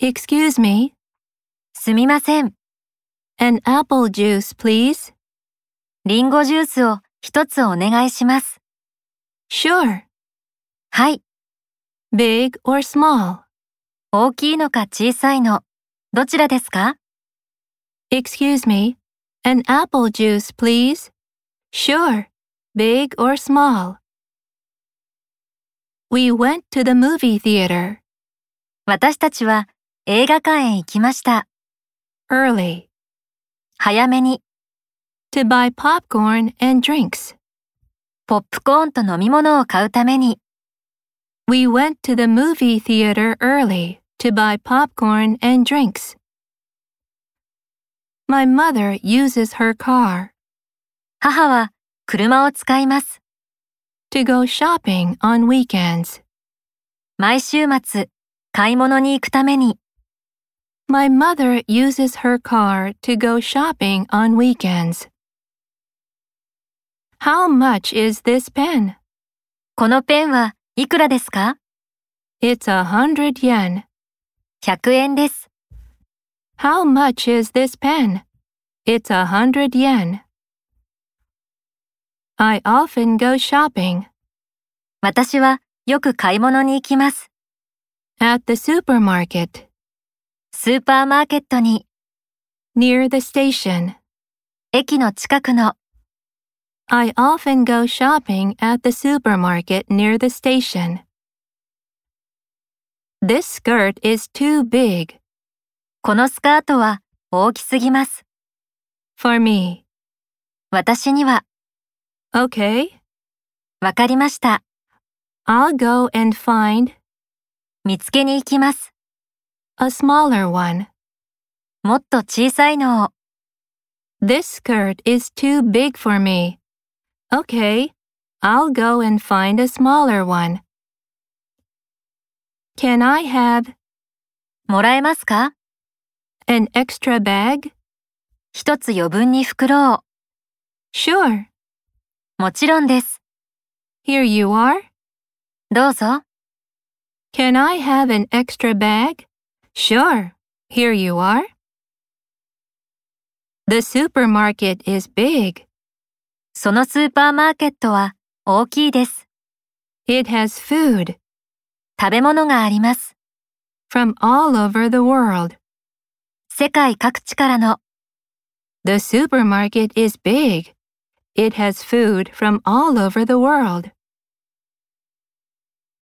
Excuse me. すみません。An apple juice, please. リンゴジュースを一つお願いします。Sure. はい。Big or small? 大きいのか小さいの。どちらですか Excuse me. An apple juice, please. Sure. Big or small? We went to the movie theater 私たちは映画館へ行きました。early 早めに to buy popcorn and drinks. ポップコーンと飲み物を買うために We went to the movie theater early to buy popcorn and drinks. My mother uses her car 母は車を使います。to go shopping on weekends. 毎週末買い物に行くために My mother uses her car to go shopping on weekends. How much is this pen? このペンはいくらですか It's a hundred yen. ?100 円です。 How much is this pen? It's a hundred yen. I often go shopping 私はよく買い物に行きます。 at the supermarket スーパーマーケットに near the station. 駅の近くの I often go shopping at the supermarket near the station. This skirt is too big このスカートは大きすぎます。for me. 私には Okay, わかりました。I'll go and find 見つけに行きます。a smaller one. もっと小さいのを This skirt is too big for me. Okay, I'll go and find a smaller one. Can I have もらえますか an extra bag? 一つ余分に袋を。 Sure. もちろんです。 Here you are. どうぞ。 Can I have an extra bag? Sure. Here you are. The supermarket is big. そのスーパーマーケットは大きいです。It has food 食べ物があります。from all over the world. 世界各地からの The supermarket is big. It has food from all over the world.